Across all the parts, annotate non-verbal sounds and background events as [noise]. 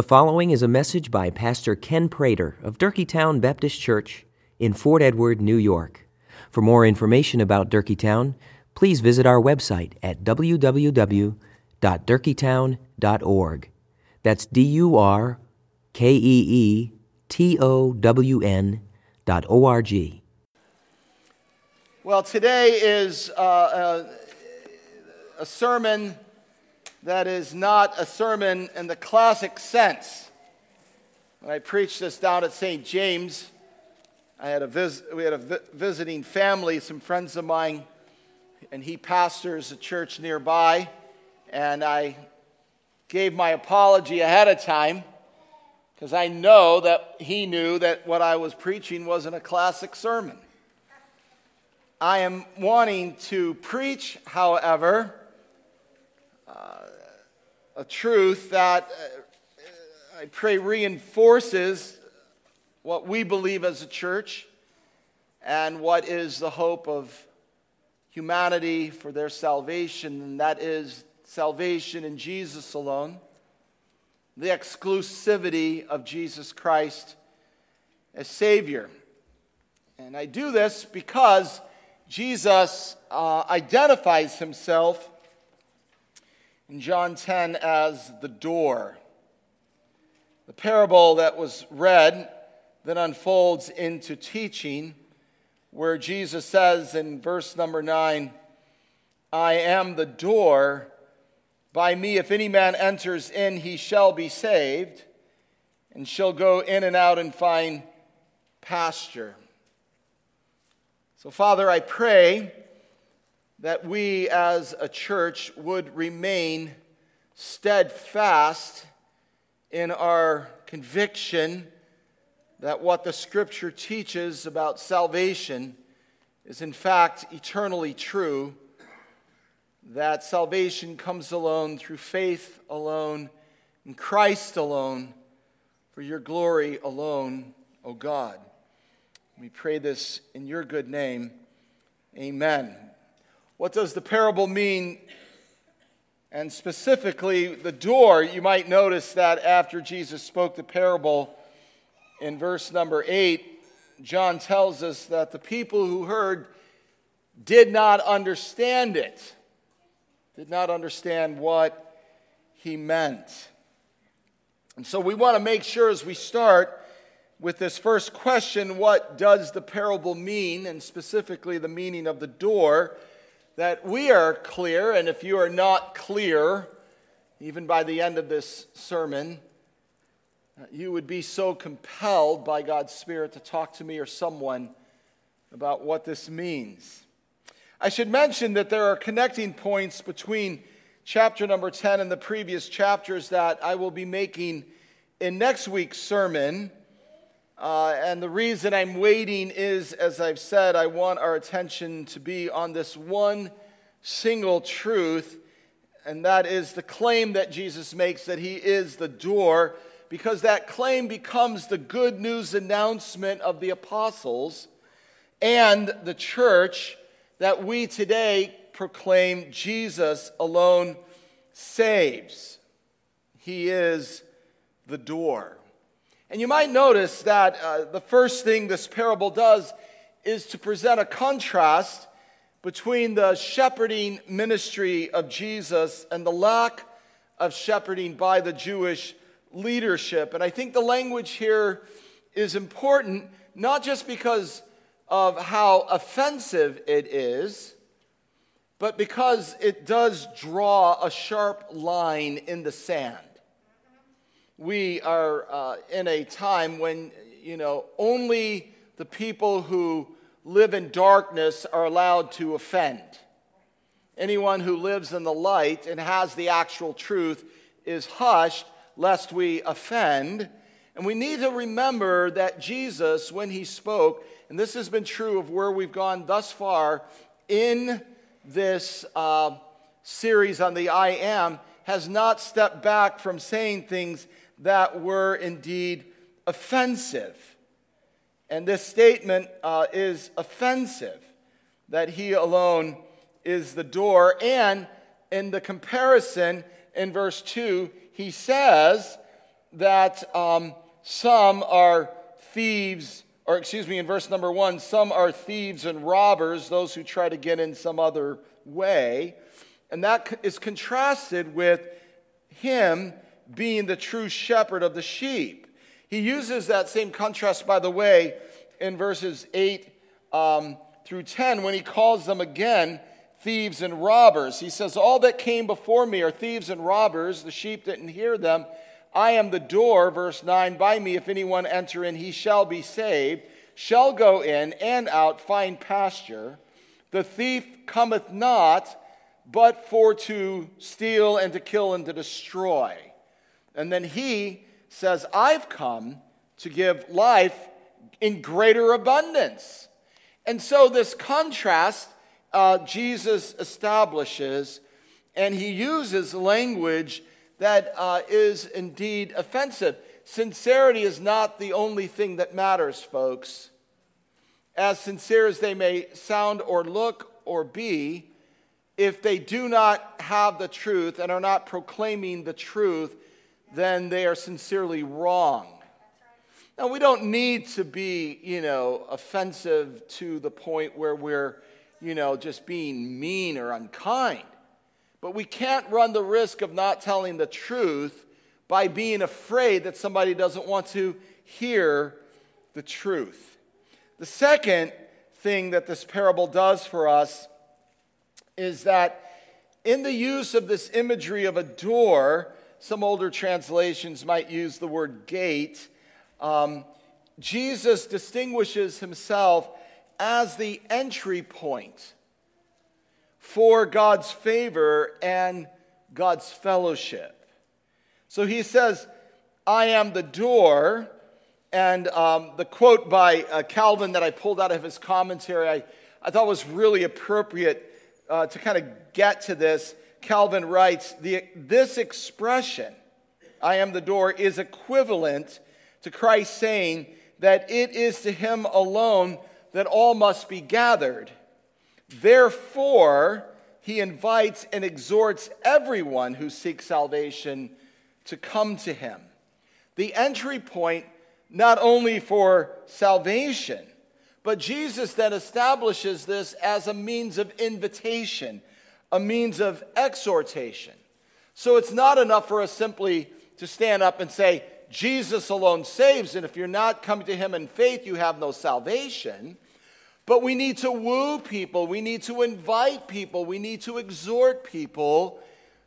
The following is a message by Pastor Ken Prater of Durkeetown Baptist Church in Fort Edward, New York. For more information about Durkeetown, please visit our website at www.durkeetown.org. That's D U R K E E T O W N dot O R G. Well, today is uh, a, a sermon that is not a sermon in the classic sense. When I preached this down at St. James, I had a vis- we had a vi- visiting family, some friends of mine, and he pastors a church nearby. And I gave my apology ahead of time because I know that he knew that what I was preaching wasn't a classic sermon. I am wanting to preach, however, a truth that uh, I pray reinforces what we believe as a church and what is the hope of humanity for their salvation, and that is salvation in Jesus alone, the exclusivity of Jesus Christ as Savior. And I do this because Jesus uh, identifies himself in John 10 as the door. The parable that was read then unfolds into teaching, where Jesus says in verse number 9, I am the door. By me, if any man enters in, he shall be saved, and shall go in and out and find pasture. So, Father, I pray that we as a church would remain steadfast in our conviction that what the scripture teaches about salvation is in fact eternally true, that salvation comes alone through faith alone in Christ alone for your glory alone, O God. We pray this in your good name. Amen. What does the parable mean? And specifically, the door, you might notice that after Jesus spoke the parable in verse number 8, John tells us that the people who heard did not understand it, did not understand what he meant. And so we want to make sure as we start with this first question what does the parable mean, and specifically the meaning of the door? That we are clear, and if you are not clear, even by the end of this sermon, uh, you would be so compelled by God's Spirit to talk to me or someone about what this means. I should mention that there are connecting points between chapter number 10 and the previous chapters that I will be making in next week's sermon. Uh, and the reason I'm waiting is, as I've said, I want our attention to be on this one single truth, and that is the claim that Jesus makes that he is the door, because that claim becomes the good news announcement of the apostles and the church that we today proclaim Jesus alone saves. He is the door. And you might notice that uh, the first thing this parable does is to present a contrast between the shepherding ministry of Jesus and the lack of shepherding by the Jewish leadership. And I think the language here is important, not just because of how offensive it is, but because it does draw a sharp line in the sand we are uh, in a time when, you know, only the people who live in darkness are allowed to offend. Anyone who lives in the light and has the actual truth is hushed lest we offend. And we need to remember that Jesus, when he spoke, and this has been true of where we've gone thus far in this uh, series on the I Am, has not stepped back from saying things that were indeed offensive. And this statement uh, is offensive that he alone is the door. And in the comparison in verse 2, he says that um, some are thieves, or excuse me, in verse number one, some are thieves and robbers, those who try to get in some other way. And that is contrasted with him being the true shepherd of the sheep. He uses that same contrast, by the way, in verses 8 um, through 10 when he calls them again thieves and robbers. He says, All that came before me are thieves and robbers. The sheep didn't hear them. I am the door, verse 9. By me, if anyone enter in, he shall be saved, shall go in and out, find pasture. The thief cometh not but for to steal and to kill and to destroy. And then he says, I've come to give life in greater abundance. And so, this contrast uh, Jesus establishes, and he uses language that uh, is indeed offensive. Sincerity is not the only thing that matters, folks. As sincere as they may sound or look or be, if they do not have the truth and are not proclaiming the truth, then they are sincerely wrong. Now, we don't need to be, you know, offensive to the point where we're, you know, just being mean or unkind. But we can't run the risk of not telling the truth by being afraid that somebody doesn't want to hear the truth. The second thing that this parable does for us is that in the use of this imagery of a door, some older translations might use the word gate. Um, Jesus distinguishes himself as the entry point for God's favor and God's fellowship. So he says, I am the door. And um, the quote by uh, Calvin that I pulled out of his commentary, I, I thought was really appropriate uh, to kind of get to this, Calvin writes This expression, I am the door, is equivalent to Christ saying that it is to him alone that all must be gathered. Therefore, he invites and exhorts everyone who seeks salvation to come to him. The entry point, not only for salvation, but Jesus then establishes this as a means of invitation, a means of exhortation. So it's not enough for us simply to stand up and say, Jesus alone saves, and if you're not coming to him in faith, you have no salvation. But we need to woo people, we need to invite people, we need to exhort people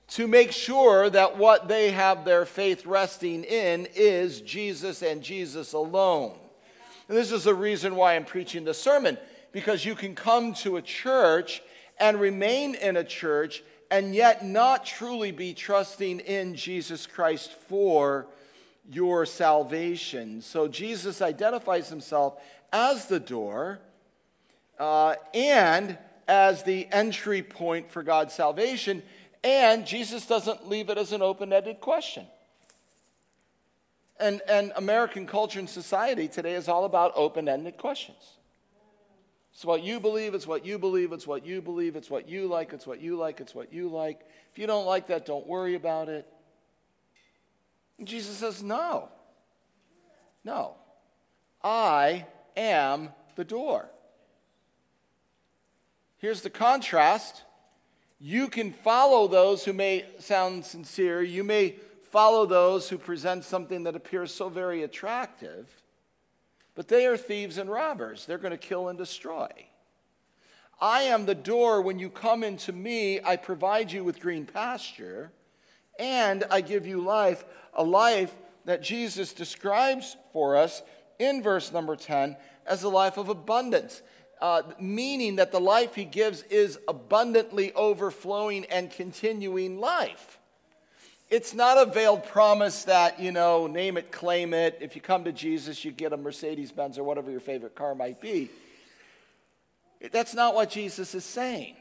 to make sure that what they have their faith resting in is Jesus and Jesus alone. And this is the reason why I'm preaching the sermon, because you can come to a church and remain in a church and yet not truly be trusting in Jesus Christ for your salvation. So Jesus identifies himself as the door uh, and as the entry point for God's salvation. And Jesus doesn't leave it as an open ended question. And, and American culture and society today is all about open ended questions. It's what you believe, it's what you believe, it's what you believe, it's what you like, it's what you like, it's what you like. If you don't like that, don't worry about it. And Jesus says, No. No. I am the door. Here's the contrast. You can follow those who may sound sincere. You may follow those who present something that appears so very attractive, but they are thieves and robbers. They're going to kill and destroy. I am the door. When you come into me, I provide you with green pasture, and I give you life, a life that Jesus describes for us in verse number 10 as a life of abundance. Uh, meaning that the life he gives is abundantly overflowing and continuing life it's not a veiled promise that, you know, name it, claim it. If you come to Jesus, you get a Mercedes Benz or whatever your favorite car might be. That's not what Jesus is saying.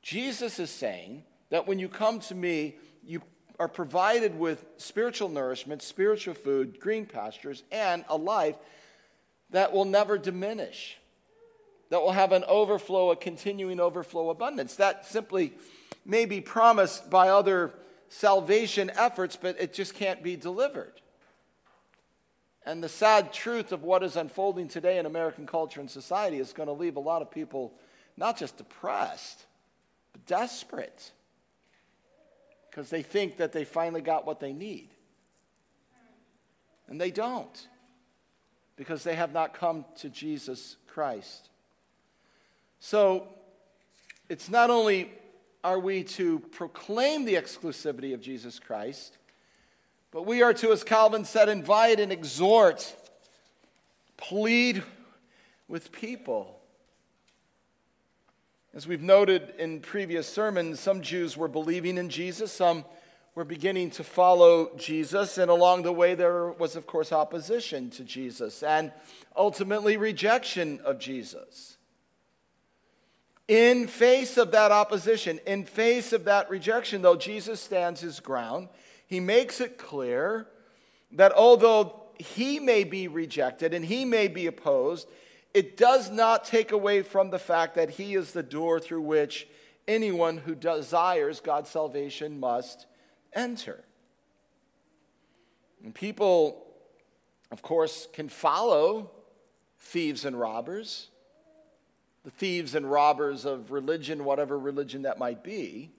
Jesus is saying that when you come to me, you are provided with spiritual nourishment, spiritual food, green pastures, and a life that will never diminish, that will have an overflow, a continuing overflow abundance. That simply may be promised by other salvation efforts, but it just can't be delivered. And the sad truth of what is unfolding today in American culture and society is going to leave a lot of people not just depressed, but desperate because they think that they finally got what they need. And they don't because they have not come to Jesus Christ. So it's not only are we to proclaim the exclusivity of Jesus Christ, but we are to, as Calvin said, invite and exhort, plead with people. As we've noted in previous sermons, some Jews were believing in Jesus, some were beginning to follow Jesus, and along the way there was, of course, opposition to Jesus and ultimately rejection of Jesus. In face of that opposition, in face of that rejection, though, Jesus stands his ground. He makes it clear that although he may be rejected and he may be opposed, it does not take away from the fact that he is the door through which anyone who desires God's salvation must enter. And people, of course, can follow thieves and robbers the thieves and robbers of religion, whatever religion that might be.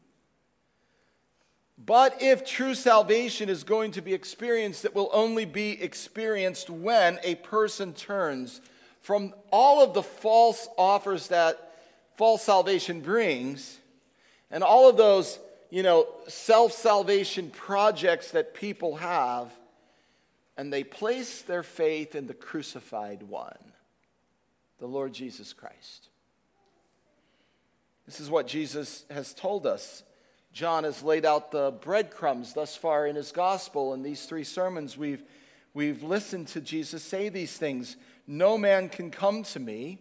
But if true salvation is going to be experienced, it will only be experienced when a person turns from all of the false offers that false salvation brings and all of those, you know, self salvation projects that people have, and they place their faith in the crucified one, the Lord Jesus Christ. This is what Jesus has told us. John has laid out the breadcrumbs thus far in his gospel. In these three sermons, we've, we've listened to Jesus say these things. No man can come to me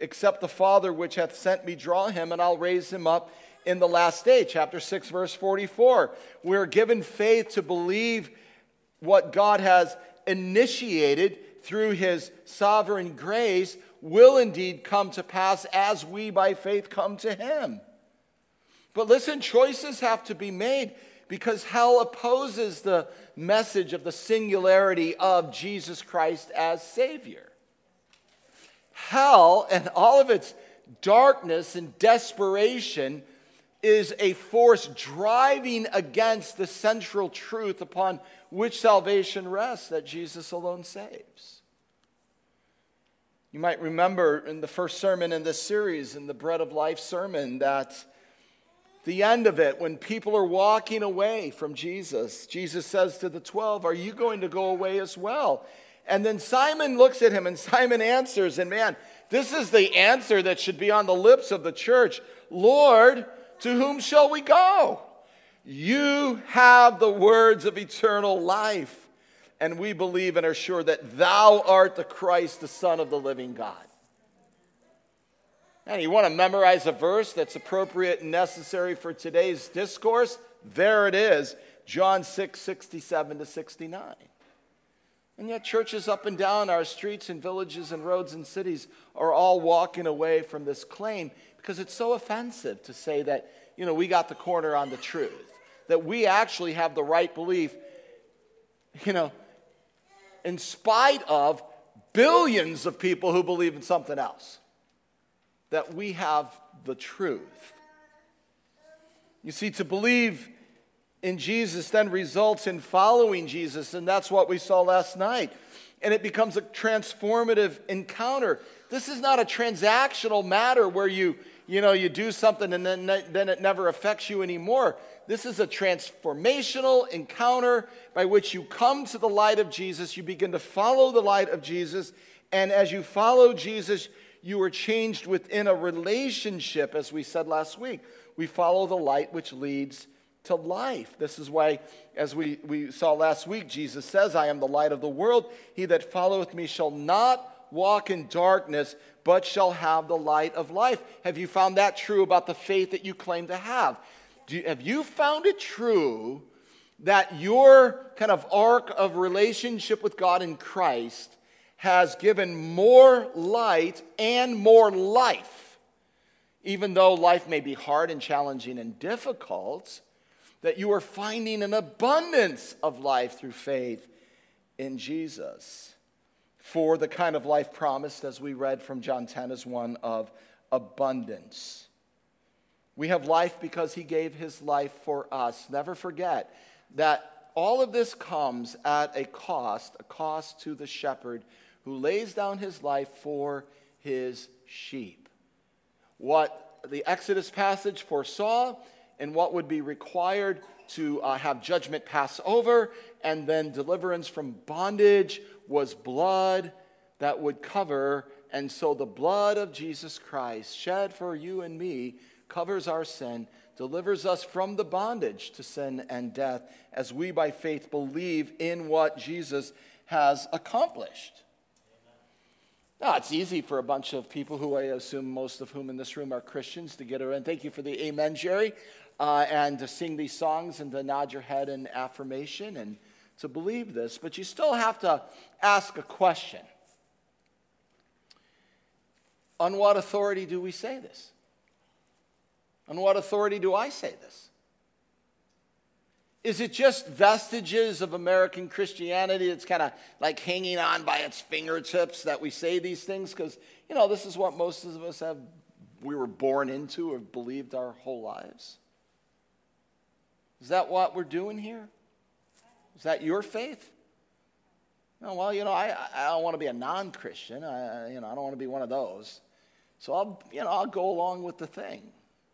except the Father which hath sent me draw him, and I'll raise him up in the last day. Chapter 6, verse 44. We're given faith to believe what God has initiated through his sovereign grace will indeed come to pass as we by faith come to him. But listen, choices have to be made because hell opposes the message of the singularity of Jesus Christ as Savior. Hell and all of its darkness and desperation is a force driving against the central truth upon which salvation rests that Jesus alone saves. You might remember in the first sermon in this series, in the Bread of Life sermon, that the end of it, when people are walking away from Jesus, Jesus says to the 12, Are you going to go away as well? And then Simon looks at him and [laughs] Simon answers, and man, this is the answer that should be on the lips of the church Lord, to whom shall we go? You have the words of eternal life and we believe and are sure that thou art the Christ, the Son of the living God. And you want to memorize a verse that's appropriate and necessary for today's discourse? There it is, John 6, 67 to 69. And yet, churches up and down our streets and villages and roads and cities are all walking away from this claim because it's so offensive to say that, you know, we got the corner on the truth, that we actually have the right belief. You know, in spite of billions of people who believe in something else. That we have the truth. You see, to believe in Jesus then results in following Jesus, and that's what we saw last night. And it becomes a transformative encounter. This is not a transactional matter where you, you know, you do something and then, then it never affects you anymore. This is a transformational encounter by which you come to the light of Jesus. You begin to follow the light of Jesus. And as you follow Jesus, you are changed within a relationship, as we said last week. We follow the light which leads to life. This is why, as we, we saw last week, Jesus says, I am the light of the world. He that followeth me shall not walk in darkness, but shall have the light of life. Have you found that true about the faith that you claim to have? You, have you found it true that your kind of arc of relationship with God in Christ has given more light and more life? Even though life may be hard and challenging and difficult, that you are finding an abundance of life through faith in Jesus. For the kind of life promised, as we read from John 10, is one of abundance. We have life because he gave his life for us. Never forget that all of this comes at a cost, a cost to the shepherd who lays down his life for his sheep. What the Exodus passage foresaw and what would be required to uh, have judgment pass over and then deliverance from bondage was blood that would cover. And so the blood of Jesus Christ, shed for you and me, covers our sin, delivers us from the bondage to sin and death as we by faith believe in what Jesus has accomplished. Now, it's easy for a bunch of people who I assume most of whom in this room are Christians to get around. Thank you for the amen, Jerry, uh, and to sing these songs and to nod your head in affirmation and to believe this. But you still have to ask a question On what authority do we say this? On what authority do I say this? Is it just vestiges of American Christianity that's kind of like hanging on by its fingertips that we say these things? Because, you know, this is what most of us have, we were born into or believed our whole lives. Is that what we're doing here? Is that your faith? No, well, you know, I, I don't want to be a non Christian. You know, I don't want to be one of those. So I'll, you know, I'll go along with the thing.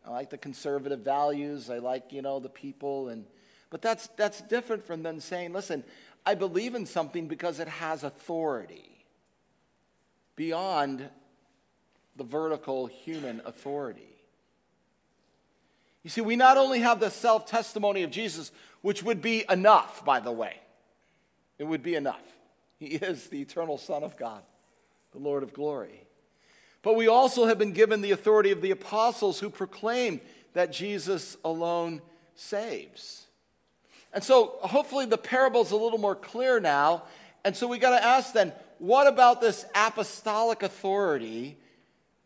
I like the conservative values. I like, you know, the people and but that's, that's different from them saying, listen, I believe in something because it has authority beyond the vertical human authority. You see, we not only have the self testimony of Jesus, which would be enough, by the way, it would be enough. He is the eternal Son of God, the Lord of glory. But we also have been given the authority of the apostles who proclaim that Jesus alone saves. And so hopefully the parable's a little more clear now. And so we got to ask then, what about this apostolic authority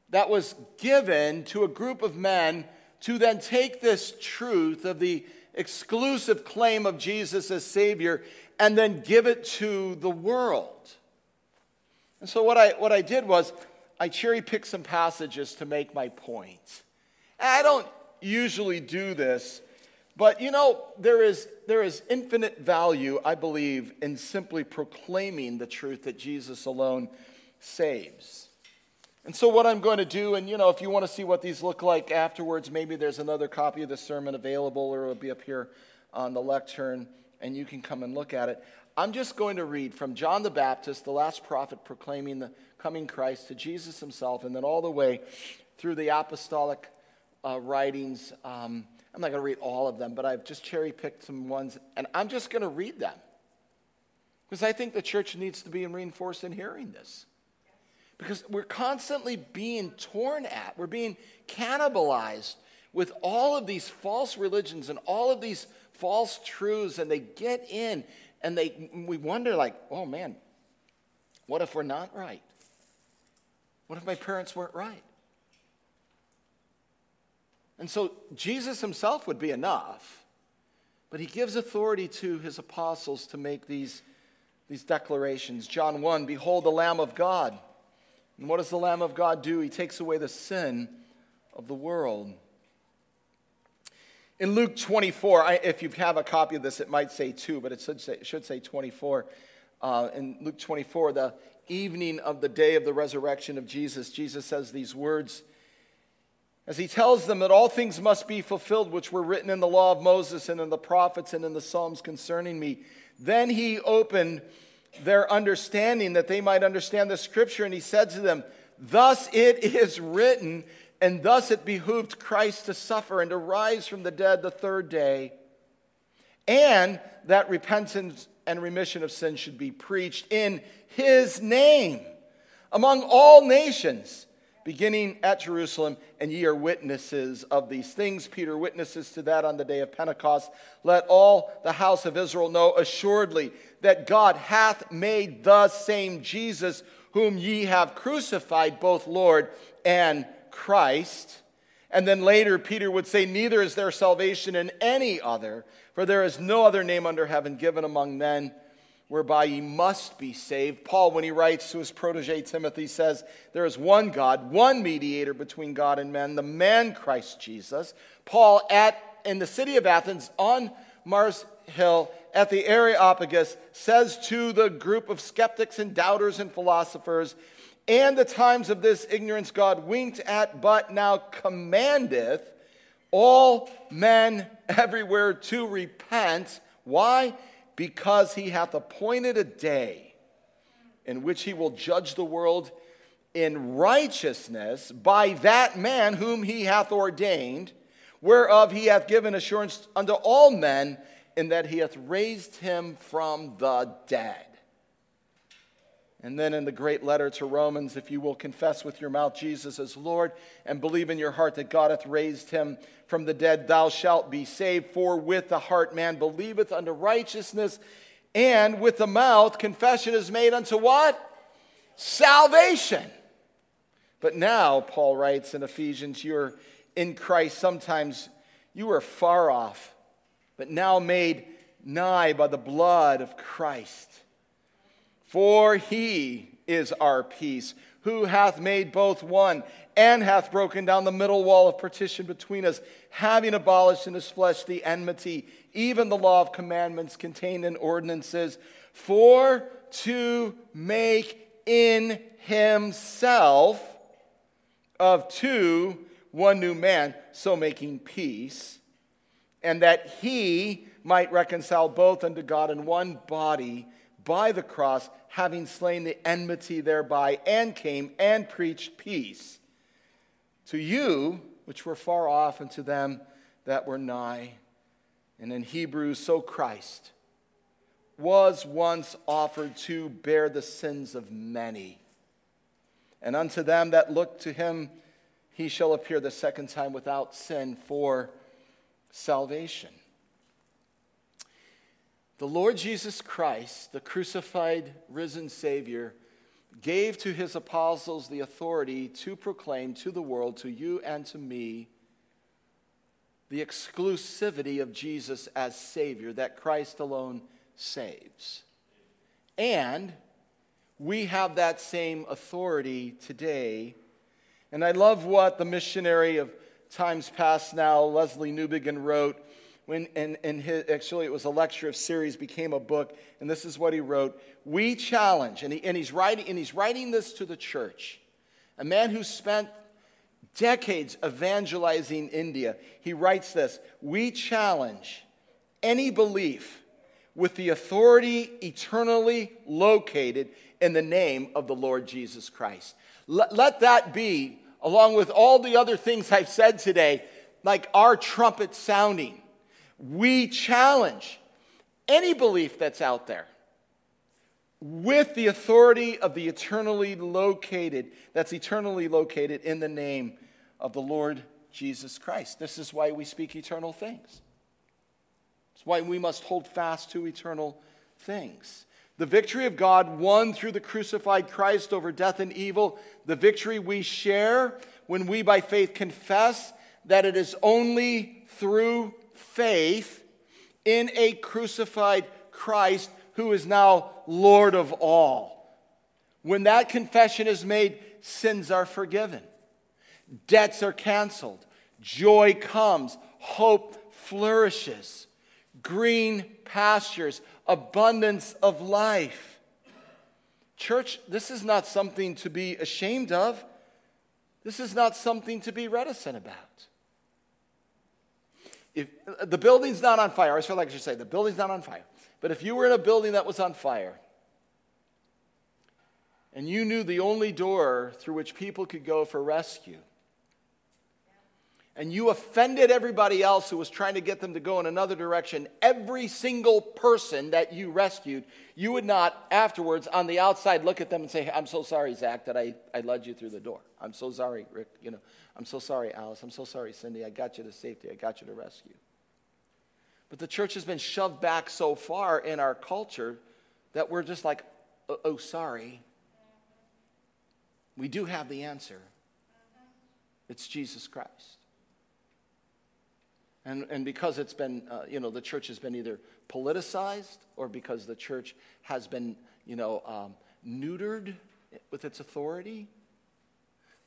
that was given to a group of men to then take this truth of the exclusive claim of Jesus as Savior and then give it to the world? And so what I, what I did was I cherry pick some passages to make my point. I don't usually do this but you know, there is, there is infinite value, I believe, in simply proclaiming the truth that Jesus alone saves. And so, what I'm going to do, and you know, if you want to see what these look like afterwards, maybe there's another copy of the sermon available, or it'll be up here on the lectern, and you can come and look at it. I'm just going to read from John the Baptist, the last prophet proclaiming the coming Christ, to Jesus himself, and then all the way through the apostolic uh, writings. Um, I'm not going to read all of them, but I've just cherry picked some ones, and I'm just going to read them. Because I think the church needs to be reinforced in hearing this. Because we're constantly being torn at, we're being cannibalized with all of these false religions and all of these false truths, and they get in and they, we wonder, like, oh man, what if we're not right? What if my parents weren't right? And so Jesus himself would be enough, but he gives authority to his apostles to make these, these declarations. John 1 Behold, the Lamb of God. And what does the Lamb of God do? He takes away the sin of the world. In Luke 24, I, if you have a copy of this, it might say 2, but it should say, should say 24. Uh, in Luke 24, the evening of the day of the resurrection of Jesus, Jesus says these words as he tells them that all things must be fulfilled which were written in the law of Moses and in the prophets and in the Psalms concerning me. Then he opened their understanding that they might understand the scripture, and he said to them, Thus it is written, and thus it behooved Christ to suffer and to rise from the dead the third day, and that repentance and remission of sin should be preached in his name among all nations beginning at Jerusalem, and ye are witnesses of these things. Peter witnesses to that on the day of Pentecost. Let all the house of Israel know assuredly that God hath made the same Jesus whom ye have crucified, both Lord and Christ. And then later, Peter would say, Neither is there salvation in any other, for there is no other name under heaven given among men whereby ye must be saved. Paul, when he writes to his protege Timothy, says, There is one God, one mediator between God and men, the man Christ Jesus. Paul, at, in the city of Athens, on Mars Hill, at the Areopagus, says to the group of skeptics and doubters and philosophers, and the times of this ignorance God winked at, but now commandeth all men everywhere to repent. Why? Because he hath appointed a day in which he will judge the world in righteousness by that man whom he hath ordained, whereof he hath given assurance unto all men, in that he hath raised him from the dead. And then in the great letter to Romans, if you will confess with your mouth Jesus as Lord and believe in your heart that God hath raised him from the dead, thou shalt be saved. For with the heart man believeth unto righteousness, and with the mouth confession is made unto what? Salvation. But now, Paul writes in Ephesians, you're in Christ. Sometimes you were far off, but now made nigh by the blood of Christ. For he is our peace, who hath made both one, and hath broken down the middle wall of partition between us, having abolished in his flesh the enmity, even the law of commandments contained in ordinances, for to make in himself of two one new man, so making peace, and that he might reconcile both unto God in one body by the cross, having slain the enmity thereby, and came and preached peace to you, which were far off, and to them that were nigh. And in Hebrews, so Christ was once offered to bear the sins of many. And unto them that look to him, he shall appear the second time without sin for salvation. The Lord Jesus Christ, the crucified, risen Savior, gave to his apostles the authority to proclaim to the world, to you and to me, the exclusivity of Jesus as Savior, that Christ alone saves. And we have that same authority today. And I love what the missionary of times past now, Lesslie Newbigin, wrote when, and, his, actually it was a lecture of series, became a book, and this is what he wrote. We challenge, and, he, and, he's writing, and he's writing this to the church, a man who spent decades evangelizing India. He writes this We challenge any belief with the authority eternally located in the name of the Lord Jesus Christ. Let, let that be, along with all the other things I've said today, like our trumpet sounding we challenge any belief that's out there with the authority of the eternally located, that's eternally located in the name of the Lord Jesus Christ. This is why we speak eternal things. It's why we must hold fast to eternal things. The victory of God won through the crucified Christ over death and evil, the victory we share when we by faith confess that it is only through faith in a crucified Christ who is now Lord of all. When that confession is made, sins are forgiven, debts are canceled, joy comes, hope flourishes, green pastures, abundance of life. Church, this is not something to be ashamed of. This is not something to be reticent about if uh, the building's not on fire, I feel like I should say the building's not on fire. But if you were in a building that was on fire and you knew the only door through which people could go for rescue, and you offended everybody else who was trying to get them to go in another direction, every single person that you rescued, you would not afterwards on the outside look at them and say, I'm so sorry, Zach, that I, I led you through the door. I'm so sorry, Rick. You know, I'm so sorry, Alice. I'm so sorry, Cindy. I got you to safety. I got you to rescue. But the church has been shoved back so far in our culture that we're just like, oh, oh sorry. We do have the answer. It's Jesus Christ. And, and because it's been, uh, you know, the church has been either politicized or because the church has been, you know, um, neutered with its authority,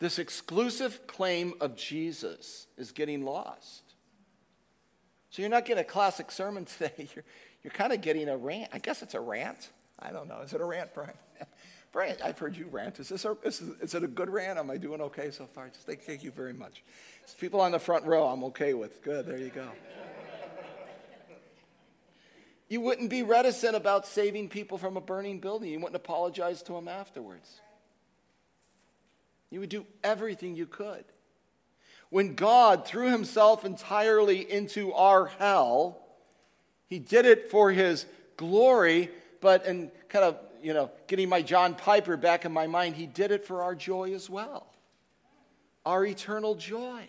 this exclusive claim of Jesus is getting lost. So you're not getting a classic sermon [laughs] today. You're, you're kind of getting a rant. I guess it's a rant. I don't know. Is it a rant, Brian? [laughs] Brian, I've heard you rant. Is, this a, is, is it a good rant? Am I doing okay so far? Just thank, thank you very much. It's People on the front row, I'm okay with. Good, there you go. you wouldn't be reticent about saving people from a burning building. You wouldn't apologize to them afterwards. You would do everything you could. When God threw himself entirely into our hell, he did it for his glory, but in kind of, you know, getting my John Piper back in my mind, he did it for our joy as well. Our eternal joy.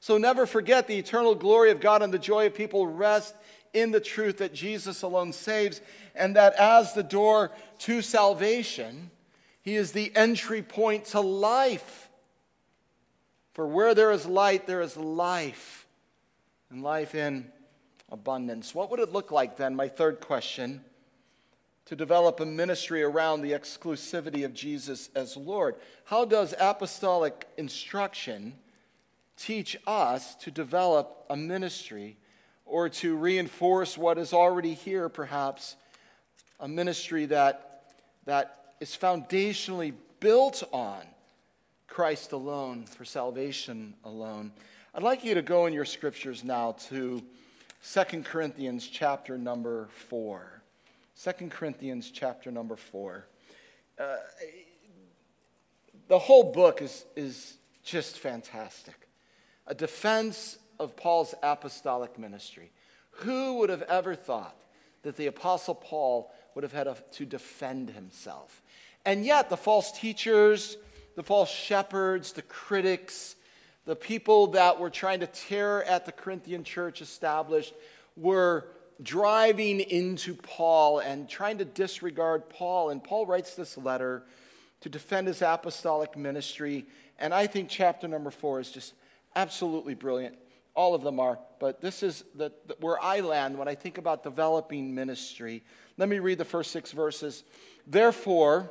So never forget the eternal glory of God and the joy of people rest in the truth that Jesus alone saves, and that as the door to salvation, he is the entry point to life. For where there is light, there is life, and life in abundance. What would it look like then? My third question to develop a ministry around the exclusivity of Jesus as Lord. How does apostolic instruction teach us to develop a ministry or to reinforce what is already here, perhaps a ministry that, that is foundationally built on Christ alone for salvation alone. I'd like you to go in your scriptures now to 2 Corinthians chapter number 4. 2 Corinthians chapter number 4. Uh, the whole book is, is just fantastic. A defense of Paul's apostolic ministry. Who would have ever thought that the Apostle Paul would have had to defend himself? And yet, the false teachers, the false shepherds, the critics, the people that were trying to tear at the Corinthian church established were driving into Paul and trying to disregard Paul. And Paul writes this letter to defend his apostolic ministry. And I think chapter number four is just absolutely brilliant. All of them are, but this is the, the, where I land when I think about developing ministry. Let me read the first six verses. Therefore,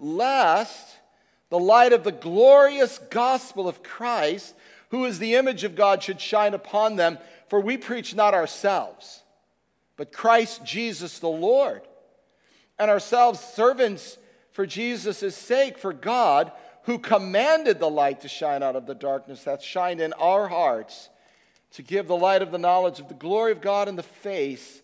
lest the light of the glorious gospel of Christ, who is the image of God, should shine upon them. For we preach not ourselves, but Christ Jesus the Lord, and ourselves servants for Jesus' sake, for God, who commanded the light to shine out of the darkness, hath shined in our hearts to give the light of the knowledge of the glory of God in the face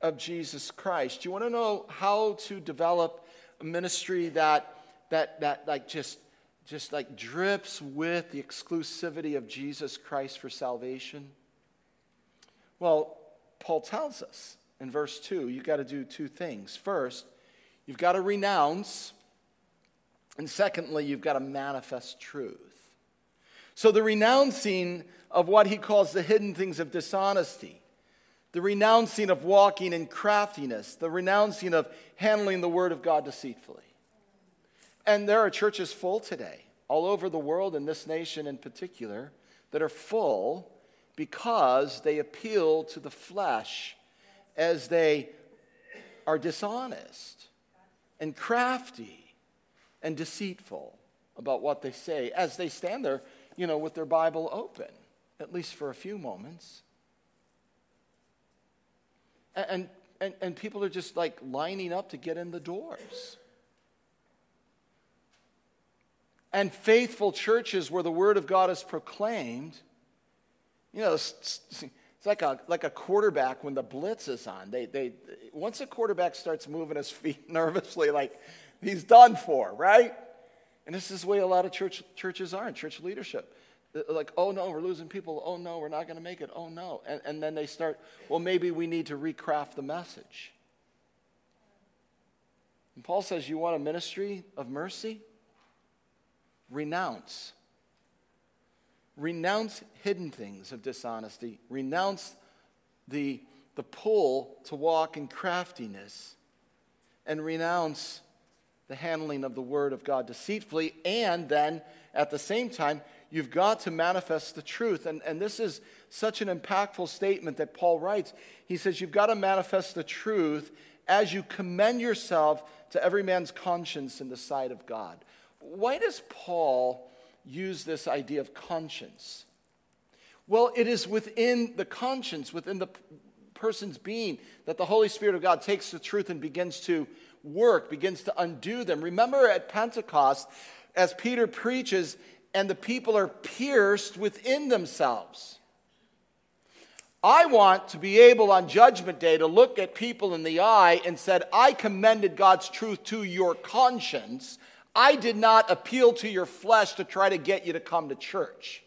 of Jesus Christ. Do You want to know how to develop a ministry that that that like just just like drips with the exclusivity of Jesus Christ for salvation? Well, Paul tells us in verse 2, you've got to do two things. First, you've got to renounce, and secondly, you've got to manifest truth. So, the renouncing of what he calls the hidden things of dishonesty the renouncing of walking in craftiness, the renouncing of handling the word of God deceitfully. And there are churches full today, all over the world, in this nation in particular, that are full because they appeal to the flesh as they are dishonest and crafty and deceitful about what they say as they stand there, you know, with their Bible open, at least for a few moments. And, and, and people are just like lining up to get in the doors. And faithful churches where the word of God is proclaimed, you know, it's, like a, like a quarterback when the blitz is on. They, they, once a quarterback starts moving his feet [laughs] nervously, like he's done for, right? And this is the way a lot of church, churches are in church leadership. Uh, like, oh no, we're losing people. Oh no, we're not going to make it. Oh no. And, and then they start, well, maybe we need to recraft the message. And Paul says, You want a ministry of mercy? Renounce. Renounce hidden things of dishonesty. Renounce the, the pull to walk in craftiness. And renounce the handling of the word of God deceitfully. And then, at the same time, you've got to manifest the truth. And, and this is such an impactful statement that Paul writes. He says, You've got to manifest the truth as you commend yourself to every man's conscience in the sight of God. Why does Paul use this idea of conscience? Well, it is within the conscience, within the person's being, that the Holy Spirit of God takes the truth and begins to work, begins to undo them. Remember at Pentecost, as Peter preaches, and the people are pierced within themselves. I want to be able on Judgment Day to look at people in the eye and said, I commended God's truth to your conscience. I did not appeal to your flesh to try to get you to come to church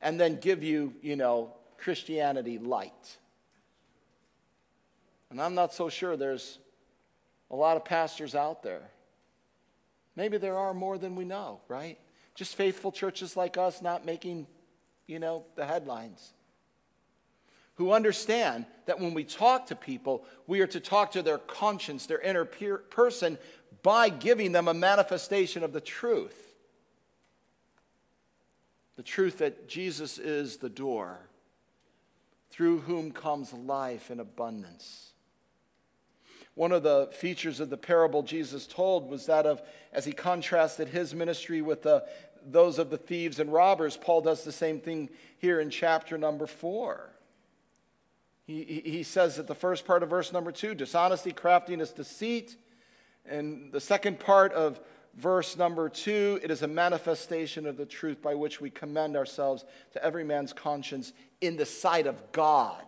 and then give you, you know, Christianity light. And I'm not so sure there's a lot of pastors out there. Maybe there are more than we know, right? Just faithful churches like us not making, you know, the headlines who understand that when we talk to people, we are to talk to their conscience, their inner person, by giving them a manifestation of the truth. The truth that Jesus is the door through whom comes life in abundance. One of the features of the parable Jesus told was that of, as he contrasted his ministry with the, those of the thieves and robbers, Paul does the same thing here in chapter number four. He, he says at the first part of verse number two dishonesty, craftiness, deceit. And the second part of verse number two, it is a manifestation of the truth by which we commend ourselves to every man's conscience in the sight of God.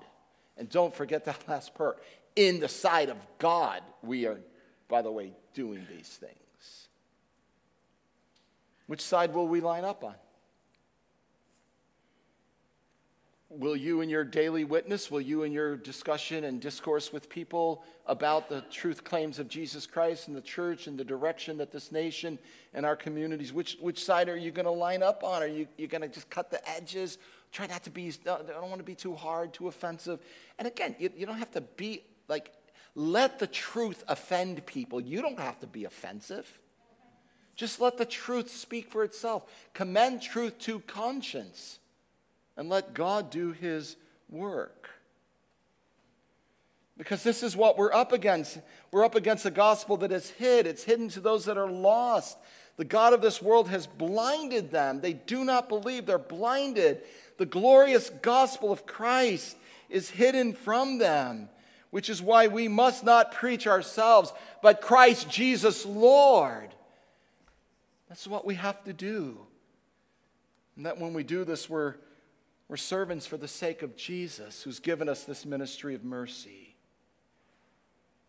And don't forget that [laughs] last part. In the sight of God, we are, by the way, doing these things. Which side will we line up on? will you in your daily witness, will you in your discussion and discourse with people about the truth claims of Jesus Christ and the church and the direction that this nation and our communities, which, which side are you going to line up on? Are you, you going to just cut the edges? Try not to be, I don't want to be too hard, too offensive. And again, you, you don't have to be like, let the truth offend people. You don't have to be offensive. Just let the truth speak for itself. Commend truth to conscience and let God do his work. Because this is what we're up against. We're up against a gospel that is hid, it's hidden to those that are lost. The God of this world has blinded them. They do not believe, they're blinded. The glorious gospel of Christ is hidden from them, which is why we must not preach ourselves, but Christ Jesus Lord. That's what we have to do. And that when we do this, we're we're servants for the sake of Jesus, who's given us this ministry of mercy.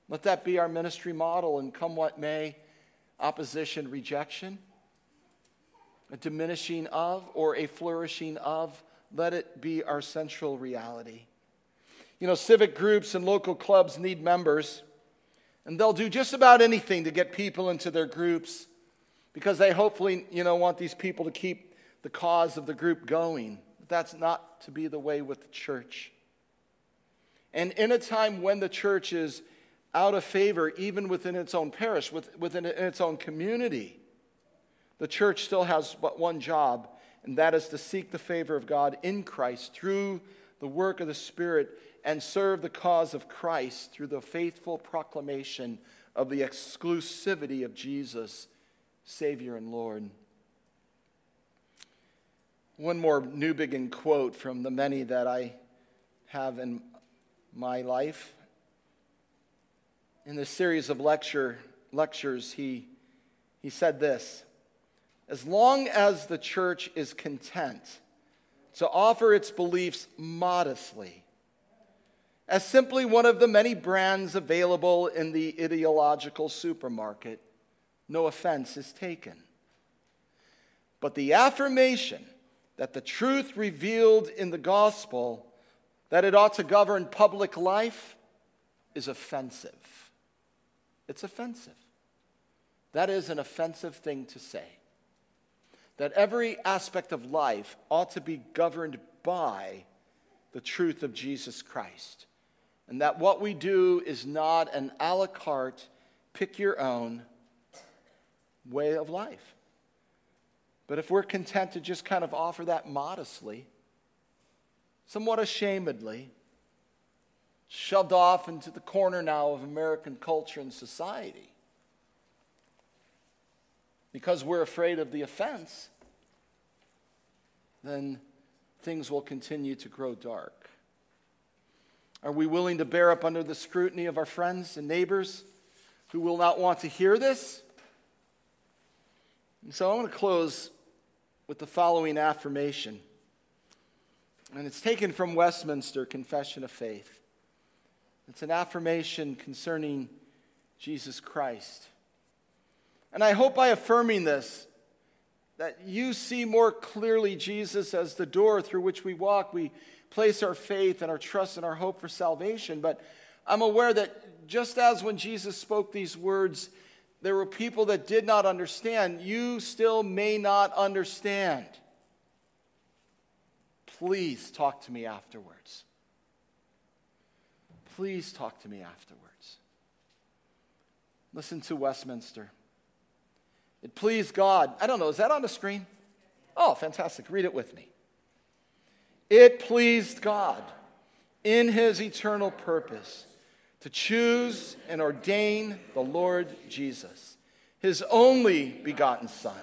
Let that be our ministry model, and come what may opposition, rejection, a diminishing of, or a flourishing of let it be our central reality. You know, civic groups and local clubs need members, and they'll do just about anything to get people into their groups because they hopefully, you know, want these people to keep the cause of the group going. But that's not to be the way with the church. And in a time when the church is out of favor, even within its own parish, within its own community, the church still has but one job, and that is to seek the favor of God in Christ through the work of the Spirit and serve the cause of Christ through the faithful proclamation of the exclusivity of Jesus, Savior and Lord. One more Newbigin quote from the many that I have in my life. In this series of lecture, lectures, he, he said this As long as the church is content to offer its beliefs modestly, as simply one of the many brands available in the ideological supermarket, no offense is taken. But the affirmation that the truth revealed in the gospel that it ought to govern public life is offensive. It's offensive. That is an offensive thing to say. That every aspect of life ought to be governed by the truth of Jesus Christ. And that what we do is not an a la carte, pick your own way of life. But if we're content to just kind of offer that modestly, somewhat ashamedly, shoved off into the corner now of American culture and society, because we're afraid of the offense, then things will continue to grow dark. Are we willing to bear up under the scrutiny of our friends and neighbors who will not want to hear this? And so I'm going to close with the following affirmation. And it's taken from Westminster Confession of Faith. It's an affirmation concerning Jesus Christ. And I hope by affirming this, that you see more clearly Jesus as the door through which we walk. We place our faith and our trust and our hope for salvation. But I'm aware that just as when Jesus spoke these words, there were people that did not understand, you still may not understand. Please talk to me afterwards. Please talk to me afterwards. Listen to Westminster. It pleased God. I don't know, is that on the screen? Oh, fantastic. Read it with me. It pleased God in his eternal purpose to choose and ordain the Lord Jesus, his only begotten Son,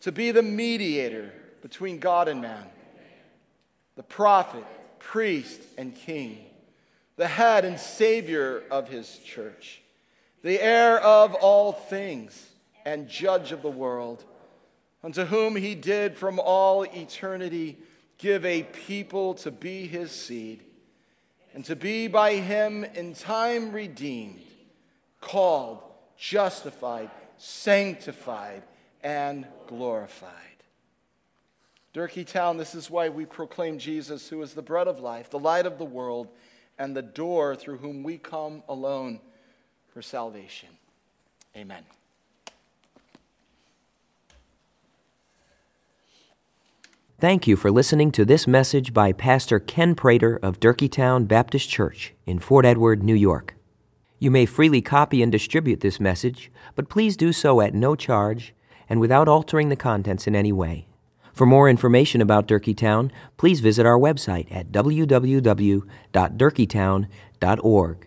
to be the mediator between God and man, the prophet, priest, and king, the head and savior of his church, the heir of all things and judge of the world, unto whom he did from all eternity give a people to be his seed, and to be by him in time redeemed, called, justified, sanctified, and glorified. Durkeetown, this is why we proclaim Jesus, who is the bread of life, the light of the world, and the door through whom we come alone for salvation. Amen. Thank you for listening to this message by Pastor Ken Prater of Durkeetown Baptist Church in Fort Edward, New York. You may freely copy and distribute this message, but please do so at no charge and without altering the contents in any way. For more information about Durkeetown, please visit our website at www.durkeetown.org.